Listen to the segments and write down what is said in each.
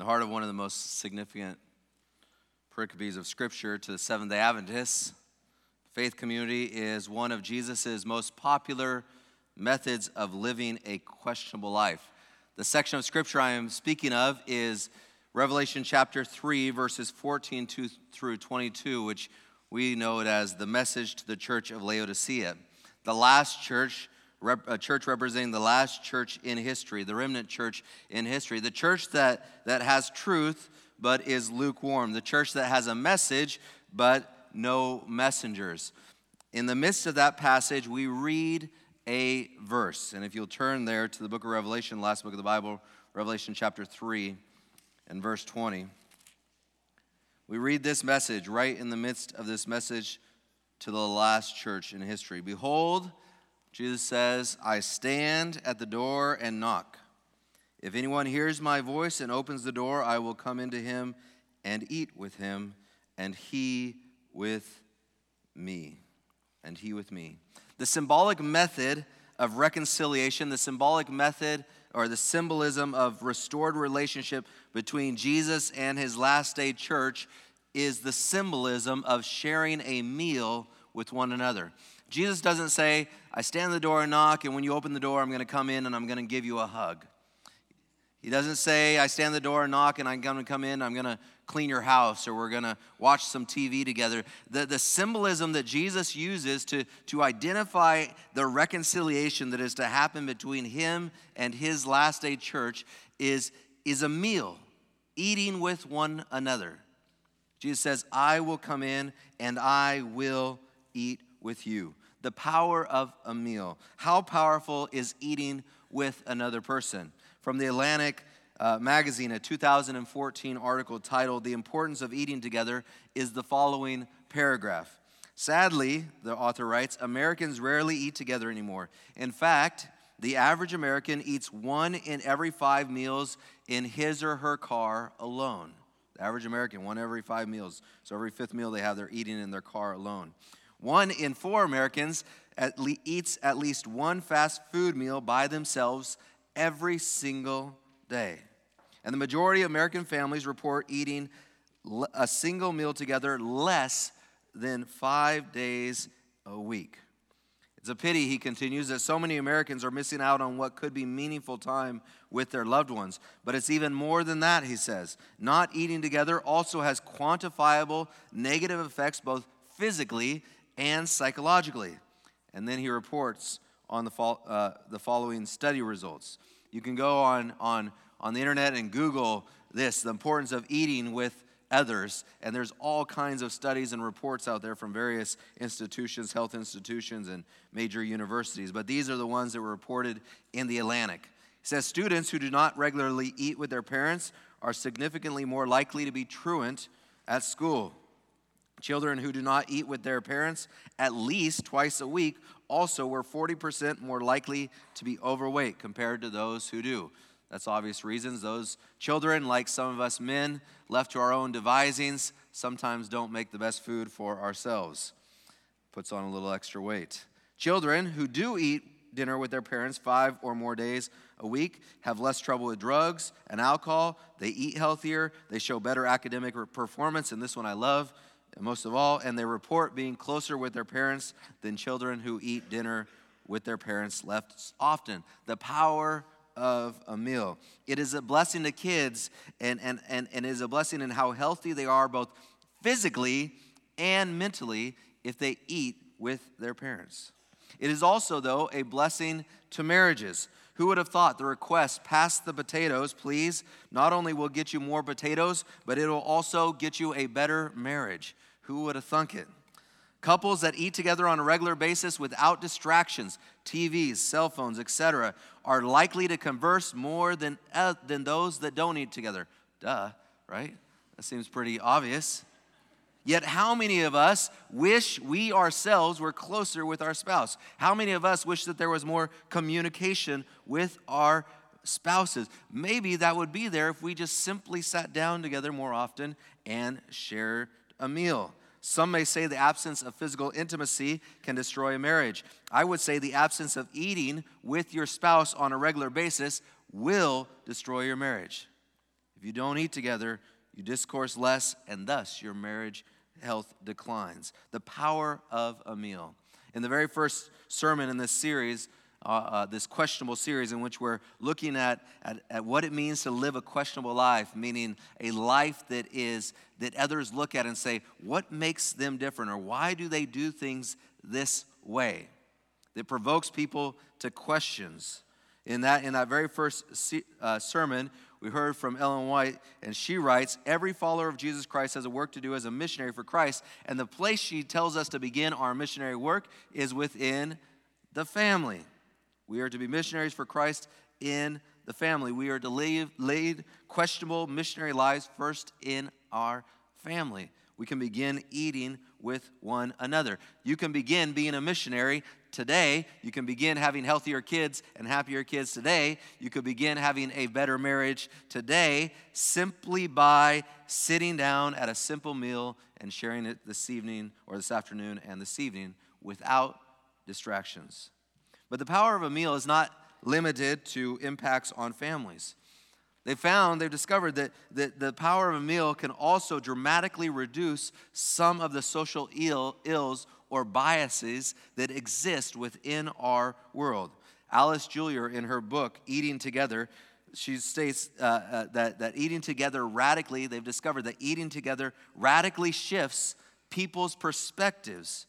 the heart of one of the most significant pericopes of Scripture to the Seventh day Adventists. Faith community is one of Jesus' most popular methods of living a questionable life. The section of Scripture I am speaking of is Revelation chapter 3, verses 14 through 22, which we know it as the message to the church of Laodicea. The last church a church representing the last church in history, the remnant church in history, the church that, that has truth but is lukewarm, the church that has a message but no messengers. In the midst of that passage, we read a verse. And if you'll turn there to the book of Revelation, last book of the Bible, Revelation chapter 3 and verse 20, we read this message right in the midst of this message to the last church in history. Behold, Jesus says, I stand at the door and knock. If anyone hears my voice and opens the door, I will come into him and eat with him, and he with me. And he with me. The symbolic method of reconciliation, the symbolic method or the symbolism of restored relationship between Jesus and his last day church is the symbolism of sharing a meal with one another. Jesus doesn't say, I stand at the door and knock, and when you open the door, I'm going to come in and I'm going to give you a hug. He doesn't say, I stand at the door and knock, and I'm going to come in, I'm going to clean your house, or we're going to watch some TV together. The, the symbolism that Jesus uses to, to identify the reconciliation that is to happen between him and his last day church is, is a meal, eating with one another. Jesus says, I will come in and I will eat with you the power of a meal. How powerful is eating with another person? From the Atlantic uh, magazine, a 2014 article titled The Importance of Eating Together is the following paragraph. Sadly, the author writes, Americans rarely eat together anymore. In fact, the average American eats one in every five meals in his or her car alone. The average American, one every five meals. So every fifth meal they have, they're eating in their car alone. One in four Americans at le- eats at least one fast food meal by themselves every single day. And the majority of American families report eating a single meal together less than five days a week. It's a pity, he continues, that so many Americans are missing out on what could be meaningful time with their loved ones. But it's even more than that, he says. Not eating together also has quantifiable negative effects, both physically and psychologically. And then he reports on the, uh, the following study results. You can go on, on, on the internet and Google this the importance of eating with others. And there's all kinds of studies and reports out there from various institutions, health institutions, and major universities. But these are the ones that were reported in the Atlantic. He says students who do not regularly eat with their parents are significantly more likely to be truant at school. Children who do not eat with their parents at least twice a week also were 40% more likely to be overweight compared to those who do. That's obvious reasons. Those children, like some of us men, left to our own devisings, sometimes don't make the best food for ourselves. Puts on a little extra weight. Children who do eat dinner with their parents five or more days a week have less trouble with drugs and alcohol. They eat healthier. They show better academic performance. And this one I love most of all, and they report being closer with their parents than children who eat dinner with their parents left often. The power of a meal. It is a blessing to kids, and, and, and, and is a blessing in how healthy they are, both physically and mentally, if they eat with their parents. It is also, though, a blessing to marriages. Who would have thought the request, pass the potatoes, please, not only will get you more potatoes, but it'll also get you a better marriage? Who would have thunk it? Couples that eat together on a regular basis without distractions, TVs, cell phones, etc., are likely to converse more than, uh, than those that don't eat together. Duh, right? That seems pretty obvious. Yet, how many of us wish we ourselves were closer with our spouse? How many of us wish that there was more communication with our spouses? Maybe that would be there if we just simply sat down together more often and shared a meal. Some may say the absence of physical intimacy can destroy a marriage. I would say the absence of eating with your spouse on a regular basis will destroy your marriage. If you don't eat together, you discourse less, and thus your marriage health declines. The power of a meal. In the very first sermon in this series, uh, uh, this questionable series in which we're looking at, at, at what it means to live a questionable life, meaning a life that is that others look at and say, what makes them different, or why do they do things this way? That provokes people to questions. In that, in that very first uh, sermon, we heard from Ellen White, and she writes Every follower of Jesus Christ has a work to do as a missionary for Christ. And the place she tells us to begin our missionary work is within the family. We are to be missionaries for Christ in the family. We are to lead, questionable missionary lives first in our family. We can begin eating with one another. You can begin being a missionary today. You can begin having healthier kids and happier kids today. You could begin having a better marriage today simply by sitting down at a simple meal and sharing it this evening or this afternoon and this evening without distractions. But the power of a meal is not limited to impacts on families. They found, they've discovered that, that the power of a meal can also dramatically reduce some of the social Ill, ills or biases that exist within our world. Alice Julier, in her book, Eating Together, she states uh, uh, that, that eating together radically, they've discovered that eating together radically shifts people's perspectives.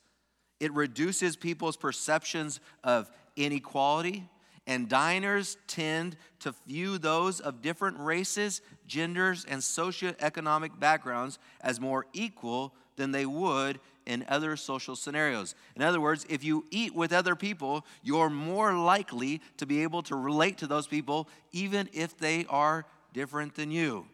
It reduces people's perceptions of inequality, and diners tend to view those of different races, genders, and socioeconomic backgrounds as more equal than they would in other social scenarios. In other words, if you eat with other people, you're more likely to be able to relate to those people even if they are different than you.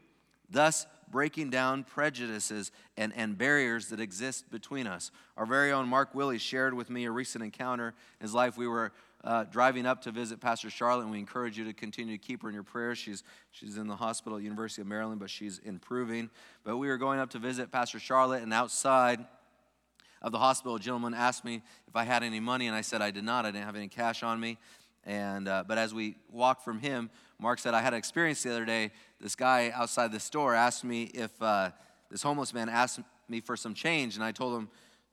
Thus, breaking down prejudices and, and barriers that exist between us. Our very own Mark Willie shared with me a recent encounter in his life. We were uh, driving up to visit Pastor Charlotte, and we encourage you to continue to keep her in your prayers. She's, she's in the hospital at University of Maryland, but she's improving. But we were going up to visit Pastor Charlotte, and outside of the hospital, a gentleman asked me if I had any money, and I said I did not. I didn't have any cash on me. And, uh, but as we walked from him, Mark said, I had an experience the other day. This guy outside the store asked me if uh, this homeless man asked me for some change, and I told him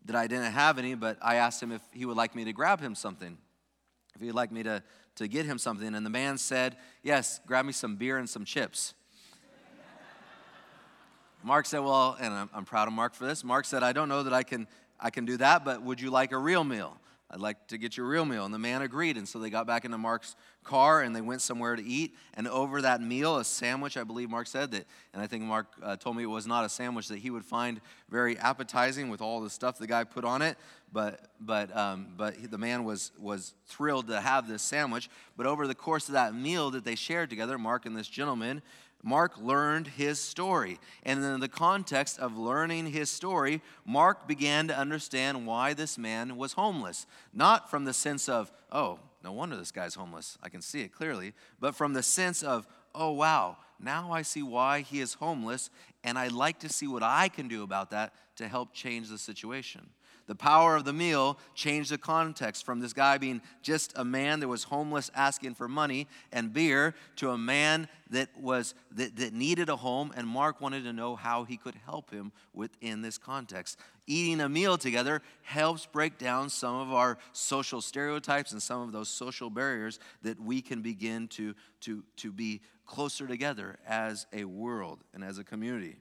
that I didn't have any, but I asked him if he would like me to grab him something if you'd like me to, to get him something. And the man said, Yes, grab me some beer and some chips. Mark said, Well, and I'm, I'm proud of Mark for this. Mark said, I don't know that I can, I can do that, but would you like a real meal? I'd like to get you a real meal. And the man agreed. And so they got back into Mark's car and they went somewhere to eat. And over that meal, a sandwich, I believe Mark said that, and I think Mark uh, told me it was not a sandwich that he would find very appetizing with all the stuff the guy put on it. But, but, um, but the man was, was thrilled to have this sandwich. But over the course of that meal that they shared together, Mark and this gentleman, Mark learned his story. And in the context of learning his story, Mark began to understand why this man was homeless. Not from the sense of, oh, no wonder this guy's homeless. I can see it clearly. But from the sense of, oh, wow, now I see why he is homeless, and I'd like to see what I can do about that to help change the situation. The power of the meal changed the context from this guy being just a man that was homeless asking for money and beer to a man that was that, that needed a home and Mark wanted to know how he could help him within this context. Eating a meal together helps break down some of our social stereotypes and some of those social barriers that we can begin to, to, to be closer together as a world and as a community.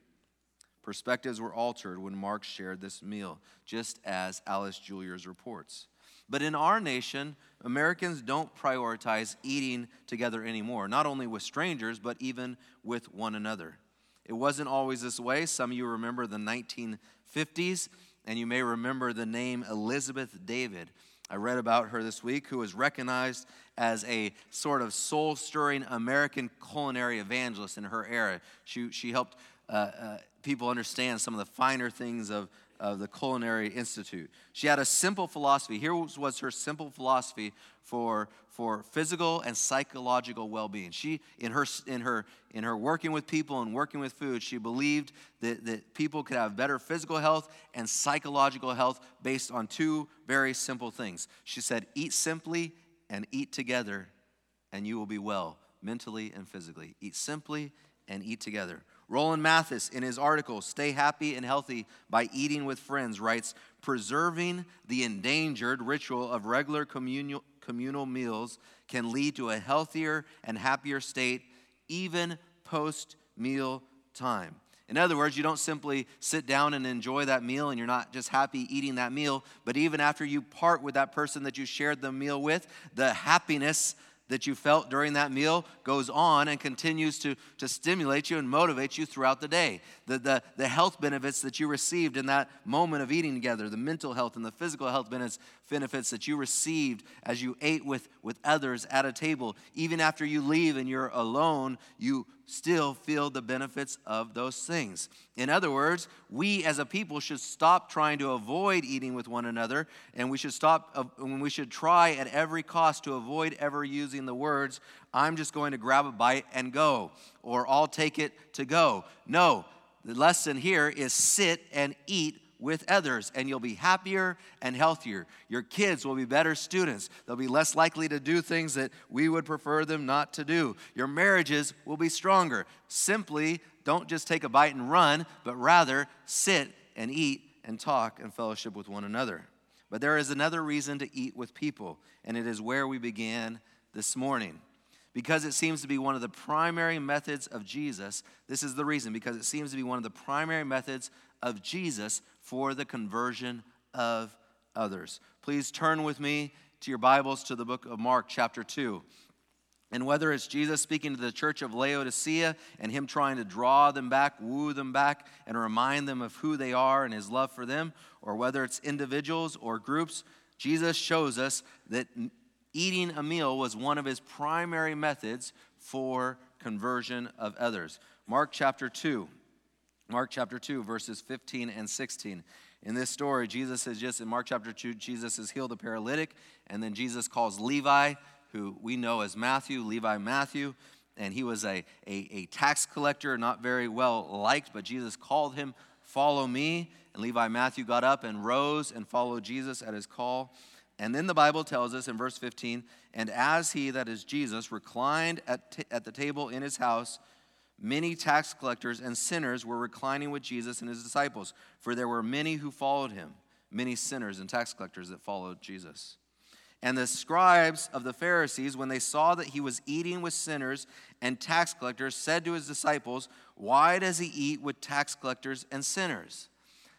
Perspectives were altered when Mark shared this meal, just as Alice Julier's reports. But in our nation, Americans don't prioritize eating together anymore, not only with strangers, but even with one another. It wasn't always this way. Some of you remember the 1950s, and you may remember the name Elizabeth David. I read about her this week, who was recognized as a sort of soul stirring American culinary evangelist in her era. She, she helped uh, uh, people understand some of the finer things of, of the Culinary Institute. She had a simple philosophy. Here was her simple philosophy for, for physical and psychological well-being. She, in her, in, her, in her working with people and working with food, she believed that, that people could have better physical health and psychological health based on two very simple things. She said, eat simply and eat together, and you will be well, mentally and physically. Eat simply and eat together. Roland Mathis, in his article, Stay Happy and Healthy by Eating with Friends, writes Preserving the endangered ritual of regular communal, communal meals can lead to a healthier and happier state, even post meal time. In other words, you don't simply sit down and enjoy that meal and you're not just happy eating that meal, but even after you part with that person that you shared the meal with, the happiness that you felt during that meal goes on and continues to, to stimulate you and motivate you throughout the day. The, the, the health benefits that you received in that moment of eating together, the mental health and the physical health benefits, benefits that you received as you ate with, with others at a table, even after you leave and you're alone, you still feel the benefits of those things. In other words, we as a people should stop trying to avoid eating with one another, and we should stop, uh, we should try at every cost to avoid ever using the words, I'm just going to grab a bite and go, or I'll take it to go. No, the lesson here is sit and eat with others, and you'll be happier and healthier. Your kids will be better students. They'll be less likely to do things that we would prefer them not to do. Your marriages will be stronger. Simply don't just take a bite and run, but rather sit and eat and talk and fellowship with one another. But there is another reason to eat with people, and it is where we began this morning because it seems to be one of the primary methods of Jesus. This is the reason, because it seems to be one of the primary methods of Jesus for the conversion of others. Please turn with me to your Bibles to the book of Mark, chapter 2. And whether it's Jesus speaking to the church of Laodicea and him trying to draw them back, woo them back, and remind them of who they are and his love for them, or whether it's individuals or groups, Jesus shows us that eating a meal was one of his primary methods for conversion of others. Mark chapter 2. Mark chapter 2, verses 15 and 16. In this story, Jesus has just, in Mark chapter 2, Jesus has healed a paralytic, and then Jesus calls Levi, who we know as Matthew, Levi Matthew, and he was a, a, a tax collector, not very well liked, but Jesus called him, Follow me. And Levi Matthew got up and rose and followed Jesus at his call. And then the Bible tells us in verse 15, and as he, that is Jesus, reclined at, t- at the table in his house, many tax collectors and sinners were reclining with Jesus and his disciples, for there were many who followed him, many sinners and tax collectors that followed Jesus. And the scribes of the Pharisees, when they saw that he was eating with sinners and tax collectors, said to his disciples, Why does he eat with tax collectors and sinners?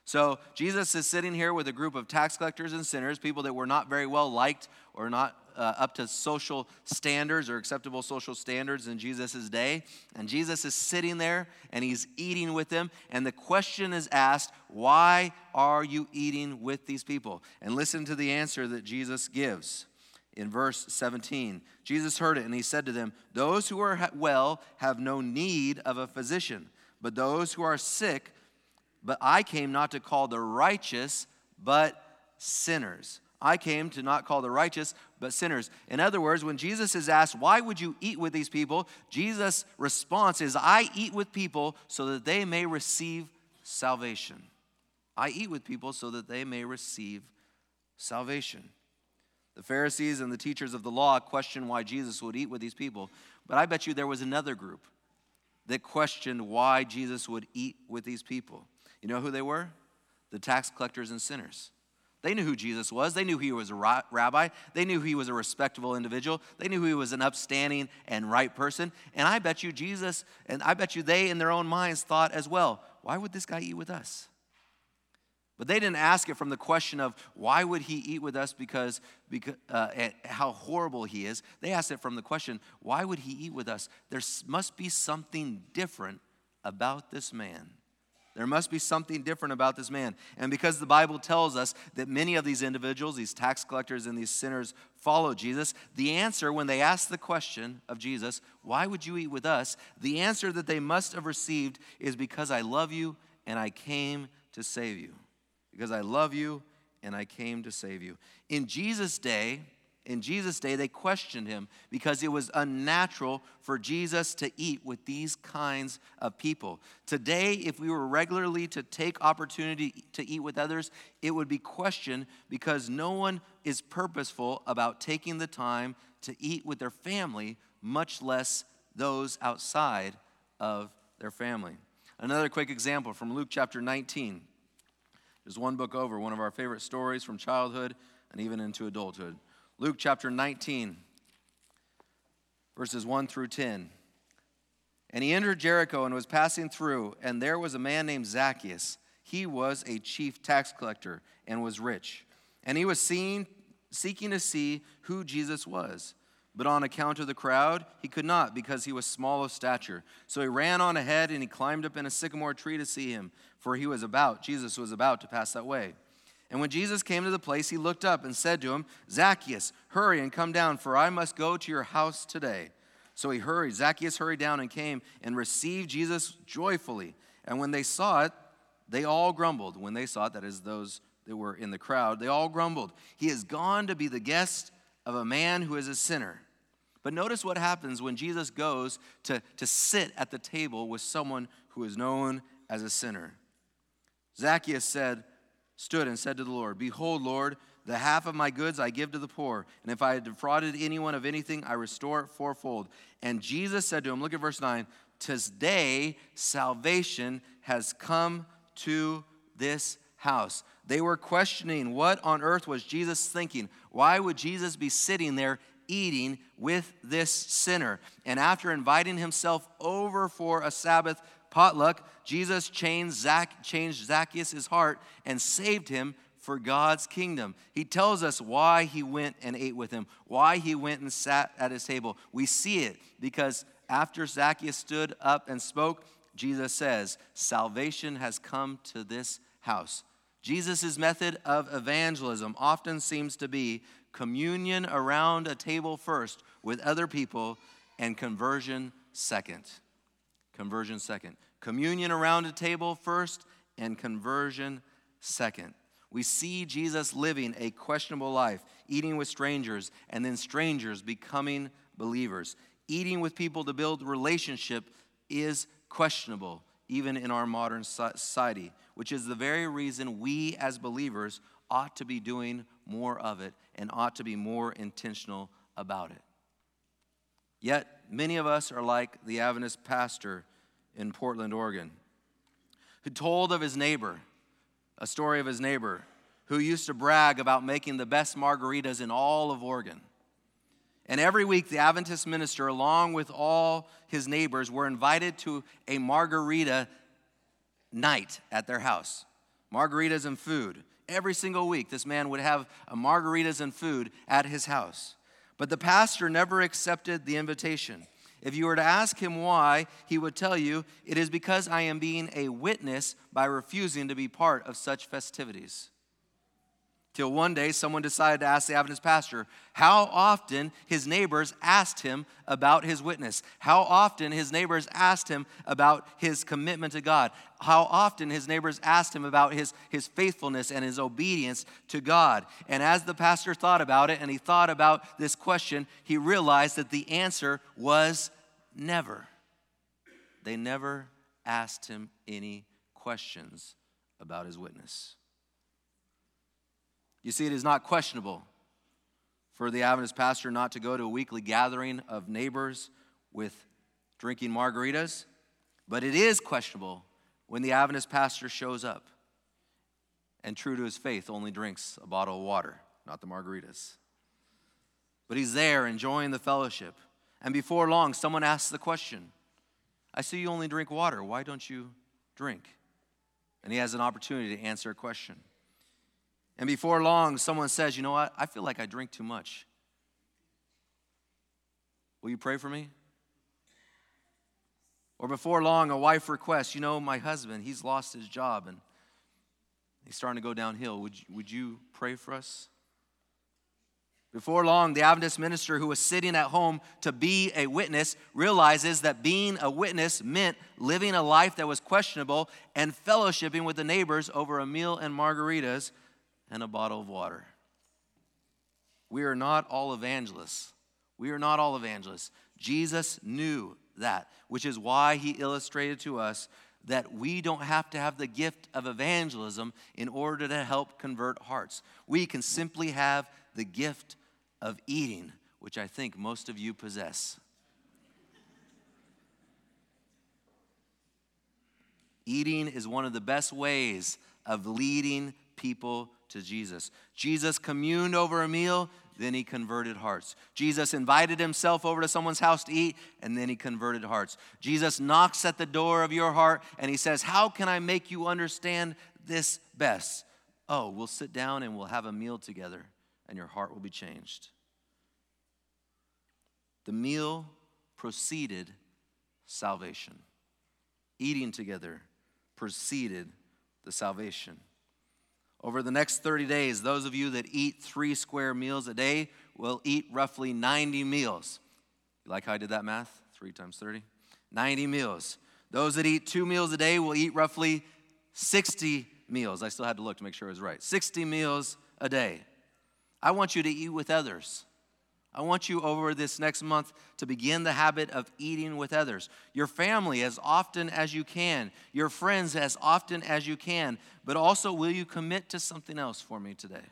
So Jesus is sitting here with a group of tax collectors and sinners, people that were not very well liked or not uh, up to social standards or acceptable social standards in Jesus' day. And Jesus is sitting there and he's eating with them. And the question is asked, Why are you eating with these people? And listen to the answer that Jesus gives in verse 17. Jesus heard it and he said to them, Those who are well have no need of a physician, but those who are sick, but I came not to call the righteous, but sinners. I came to not call the righteous, but sinners. In other words, when Jesus is asked, Why would you eat with these people? Jesus' response is, I eat with people so that they may receive salvation. I eat with people so that they may receive salvation. The Pharisees and the teachers of the law questioned why Jesus would eat with these people, but I bet you there was another group that questioned why Jesus would eat with these people. You know who they were? The tax collectors and sinners. They knew who Jesus was. They knew he was a rabbi. They knew he was a respectable individual. They knew he was an upstanding and right person. And I bet you Jesus, and I bet you they in their own minds thought as well, why would this guy eat with us? But they didn't ask it from the question of why would he eat with us because, because uh, how horrible he is. They asked it from the question, why would he eat with us? There must be something different about this man. There must be something different about this man. And because the Bible tells us that many of these individuals, these tax collectors and these sinners, follow Jesus, the answer when they ask the question of Jesus, Why would you eat with us? the answer that they must have received is because I love you and I came to save you. Because I love you and I came to save you. In Jesus' day, in Jesus' day, they questioned him because it was unnatural for Jesus to eat with these kinds of people. Today, if we were regularly to take opportunity to eat with others, it would be questioned because no one is purposeful about taking the time to eat with their family, much less those outside of their family. Another quick example from Luke chapter 19. There's one book over, one of our favorite stories from childhood and even into adulthood. Luke chapter 19, verses 1 through 10. And he entered Jericho and was passing through, and there was a man named Zacchaeus. He was a chief tax collector and was rich. And he was seen, seeking to see who Jesus was. But on account of the crowd, he could not because he was small of stature. So he ran on ahead and he climbed up in a sycamore tree to see him, for he was about, Jesus was about to pass that way. And when Jesus came to the place, he looked up and said to him, Zacchaeus, hurry and come down, for I must go to your house today. So he hurried. Zacchaeus hurried down and came and received Jesus joyfully. And when they saw it, they all grumbled. When they saw it, that is, those that were in the crowd, they all grumbled. He has gone to be the guest of a man who is a sinner. But notice what happens when Jesus goes to, to sit at the table with someone who is known as a sinner. Zacchaeus said, stood and said to the Lord, Behold, Lord, the half of my goods I give to the poor, and if I had defrauded anyone of anything, I restore it fourfold. And Jesus said to him, Look at verse 9, Today salvation has come to this house. They were questioning what on earth was Jesus thinking? Why would Jesus be sitting there eating with this sinner. And after inviting himself over for a Sabbath potluck, Jesus changed, Zac- changed Zacchaeus' heart and saved him for God's kingdom. He tells us why he went and ate with him, why he went and sat at his table. We see it because after Zacchaeus stood up and spoke, Jesus says, Salvation has come to this house. Jesus' method of evangelism often seems to be communion around a table first with other people, and conversion second. Conversion second. Communion around a table first, and conversion second. We see Jesus living a questionable life, eating with strangers, and then strangers becoming believers. Eating with people to build relationship is questionable, even in our modern society, which is the very reason we as believers ought to be doing more of it and ought to be more intentional about it. Yet, many of us are like the Adventist pastor in Portland, Oregon, who told of his neighbor, a story of his neighbor, who used to brag about making the best margaritas in all of Oregon. And every week, the Adventist minister, along with all his neighbors, were invited to a margarita night at their house. Margaritas and food. Every single week, this man would have margaritas and food at his house. But the pastor never accepted the invitation. If you were to ask him why, he would tell you, It is because I am being a witness by refusing to be part of such festivities. Till one day, someone decided to ask the Adventist pastor how often his neighbors asked him about his witness, how often his neighbors asked him about his commitment to God, how often his neighbors asked him about his, his faithfulness and his obedience to God. And as the pastor thought about it and he thought about this question, he realized that the answer was never. They never asked him any questions about his witness. You see, it is not questionable for the Adventist pastor not to go to a weekly gathering of neighbors with drinking margaritas, but it is questionable when the Adventist pastor shows up and, true to his faith, only drinks a bottle of water, not the margaritas. But he's there enjoying the fellowship. And before long, someone asks the question I see you only drink water. Why don't you drink? And he has an opportunity to answer a question. And before long, someone says, You know what? I feel like I drink too much. Will you pray for me? Or before long, a wife requests, You know, my husband, he's lost his job and he's starting to go downhill. Would you, would you pray for us? Before long, the Adventist minister who was sitting at home to be a witness realizes that being a witness meant living a life that was questionable and fellowshipping with the neighbors over a meal and margaritas and a bottle of water. We are not all evangelists. We are not all evangelists. Jesus knew that, which is why he illustrated to us that we don't have to have the gift of evangelism in order to help convert hearts. We can simply have the gift of eating, which I think most of you possess. Eating is one of the best ways of leading people to Jesus. Jesus communed over a meal, then he converted hearts. Jesus invited himself over to someone's house to eat, and then he converted hearts. Jesus knocks at the door of your heart and he says, How can I make you understand this best? Oh, we'll sit down and we'll have a meal together, and your heart will be changed. The meal preceded salvation. Eating together preceded the salvation. Over the next 30 days, those of you that eat three square meals a day will eat roughly 90 meals. You like how I did that math? Three times 30? 90 meals. Those that eat two meals a day will eat roughly 60 meals. I still had to look to make sure it was right. 60 meals a day. I want you to eat with others. I want you over this next month to begin the habit of eating with others. Your family as often as you can, your friends as often as you can, but also will you commit to something else for me today?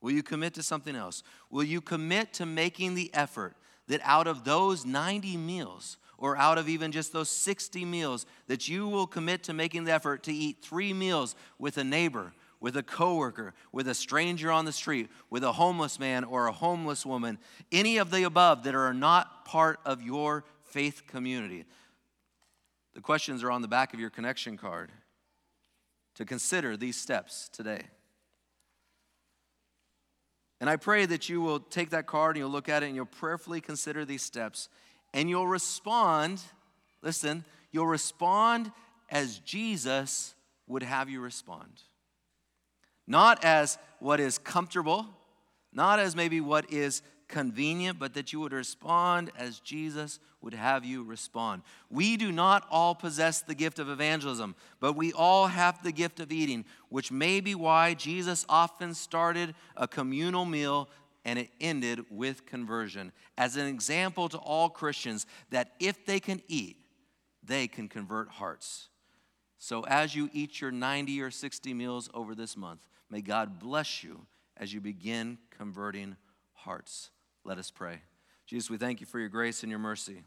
Will you commit to something else? Will you commit to making the effort that out of those 90 meals, or out of even just those 60 meals, that you will commit to making the effort to eat three meals with a neighbor with a coworker, with a stranger on the street, with a homeless man or a homeless woman, any of the above that are not part of your faith community. The questions are on the back of your connection card to consider these steps today. And I pray that you will take that card and you'll look at it and you'll prayerfully consider these steps and you'll respond, listen, you'll respond as Jesus would have you respond not as what is comfortable, not as maybe what is convenient, but that you would respond as Jesus would have you respond. We do not all possess the gift of evangelism, but we all have the gift of eating, which may be why Jesus often started a communal meal and it ended with conversion as an example to all Christians that if they can eat, they can convert hearts. So as you eat your 90 or 60 meals over this month, May God bless you as you begin converting hearts. Let us pray. Jesus, we thank you for your grace and your mercy.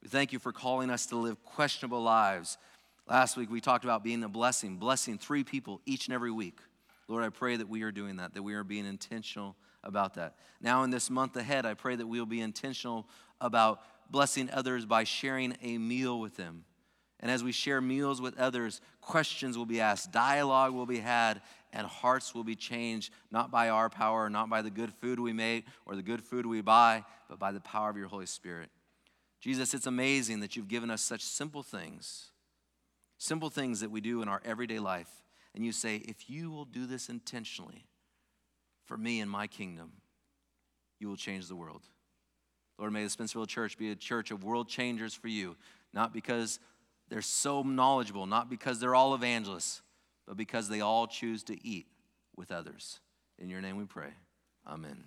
We thank you for calling us to live questionable lives. Last week we talked about being a blessing, blessing three people each and every week. Lord, I pray that we are doing that, that we are being intentional about that. Now, in this month ahead, I pray that we will be intentional about blessing others by sharing a meal with them. And as we share meals with others, questions will be asked, dialogue will be had, and hearts will be changed, not by our power, not by the good food we make or the good food we buy, but by the power of your Holy Spirit. Jesus, it's amazing that you've given us such simple things, simple things that we do in our everyday life. And you say, if you will do this intentionally for me and my kingdom, you will change the world. Lord, may the Spencerville Church be a church of world changers for you, not because they're so knowledgeable, not because they're all evangelists, but because they all choose to eat with others. In your name we pray. Amen.